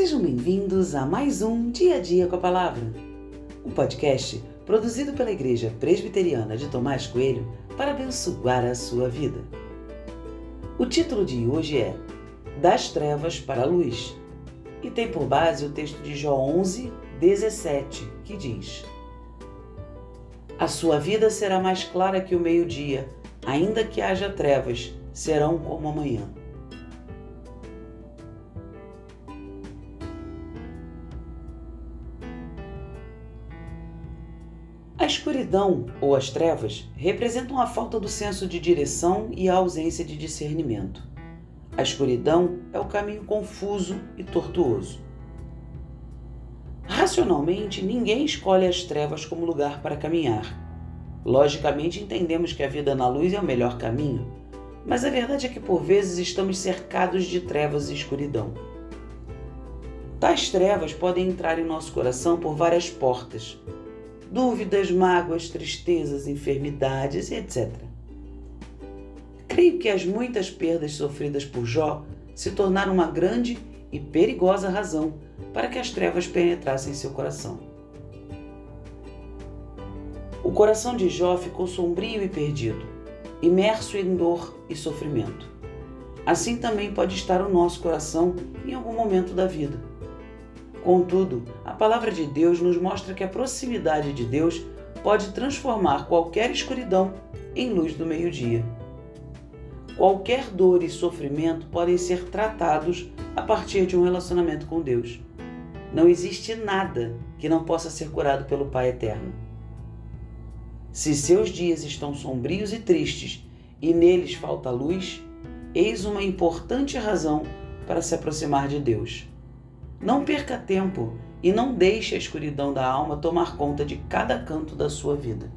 Sejam bem-vindos a mais um Dia a Dia com a Palavra, um podcast produzido pela Igreja Presbiteriana de Tomás Coelho para abençoar a sua vida. O título de hoje é Das Trevas para a Luz e tem por base o texto de Jó 11, 17, que diz: A sua vida será mais clara que o meio-dia, ainda que haja trevas, serão como amanhã. A escuridão ou as trevas representam a falta do senso de direção e a ausência de discernimento. A escuridão é o caminho confuso e tortuoso. Racionalmente, ninguém escolhe as trevas como lugar para caminhar. Logicamente, entendemos que a vida na luz é o melhor caminho, mas a verdade é que por vezes estamos cercados de trevas e escuridão. Tais trevas podem entrar em nosso coração por várias portas, dúvidas, mágoas, tristezas, enfermidades, etc. Creio que as muitas perdas sofridas por Jó se tornaram uma grande e perigosa razão para que as trevas penetrassem seu coração. O coração de Jó ficou sombrio e perdido, imerso em dor e sofrimento. Assim também pode estar o nosso coração em algum momento da vida. Contudo, a palavra de Deus nos mostra que a proximidade de Deus pode transformar qualquer escuridão em luz do meio-dia. Qualquer dor e sofrimento podem ser tratados a partir de um relacionamento com Deus. Não existe nada que não possa ser curado pelo Pai Eterno. Se seus dias estão sombrios e tristes e neles falta luz, eis uma importante razão para se aproximar de Deus. Não perca tempo e não deixe a escuridão da alma tomar conta de cada canto da sua vida.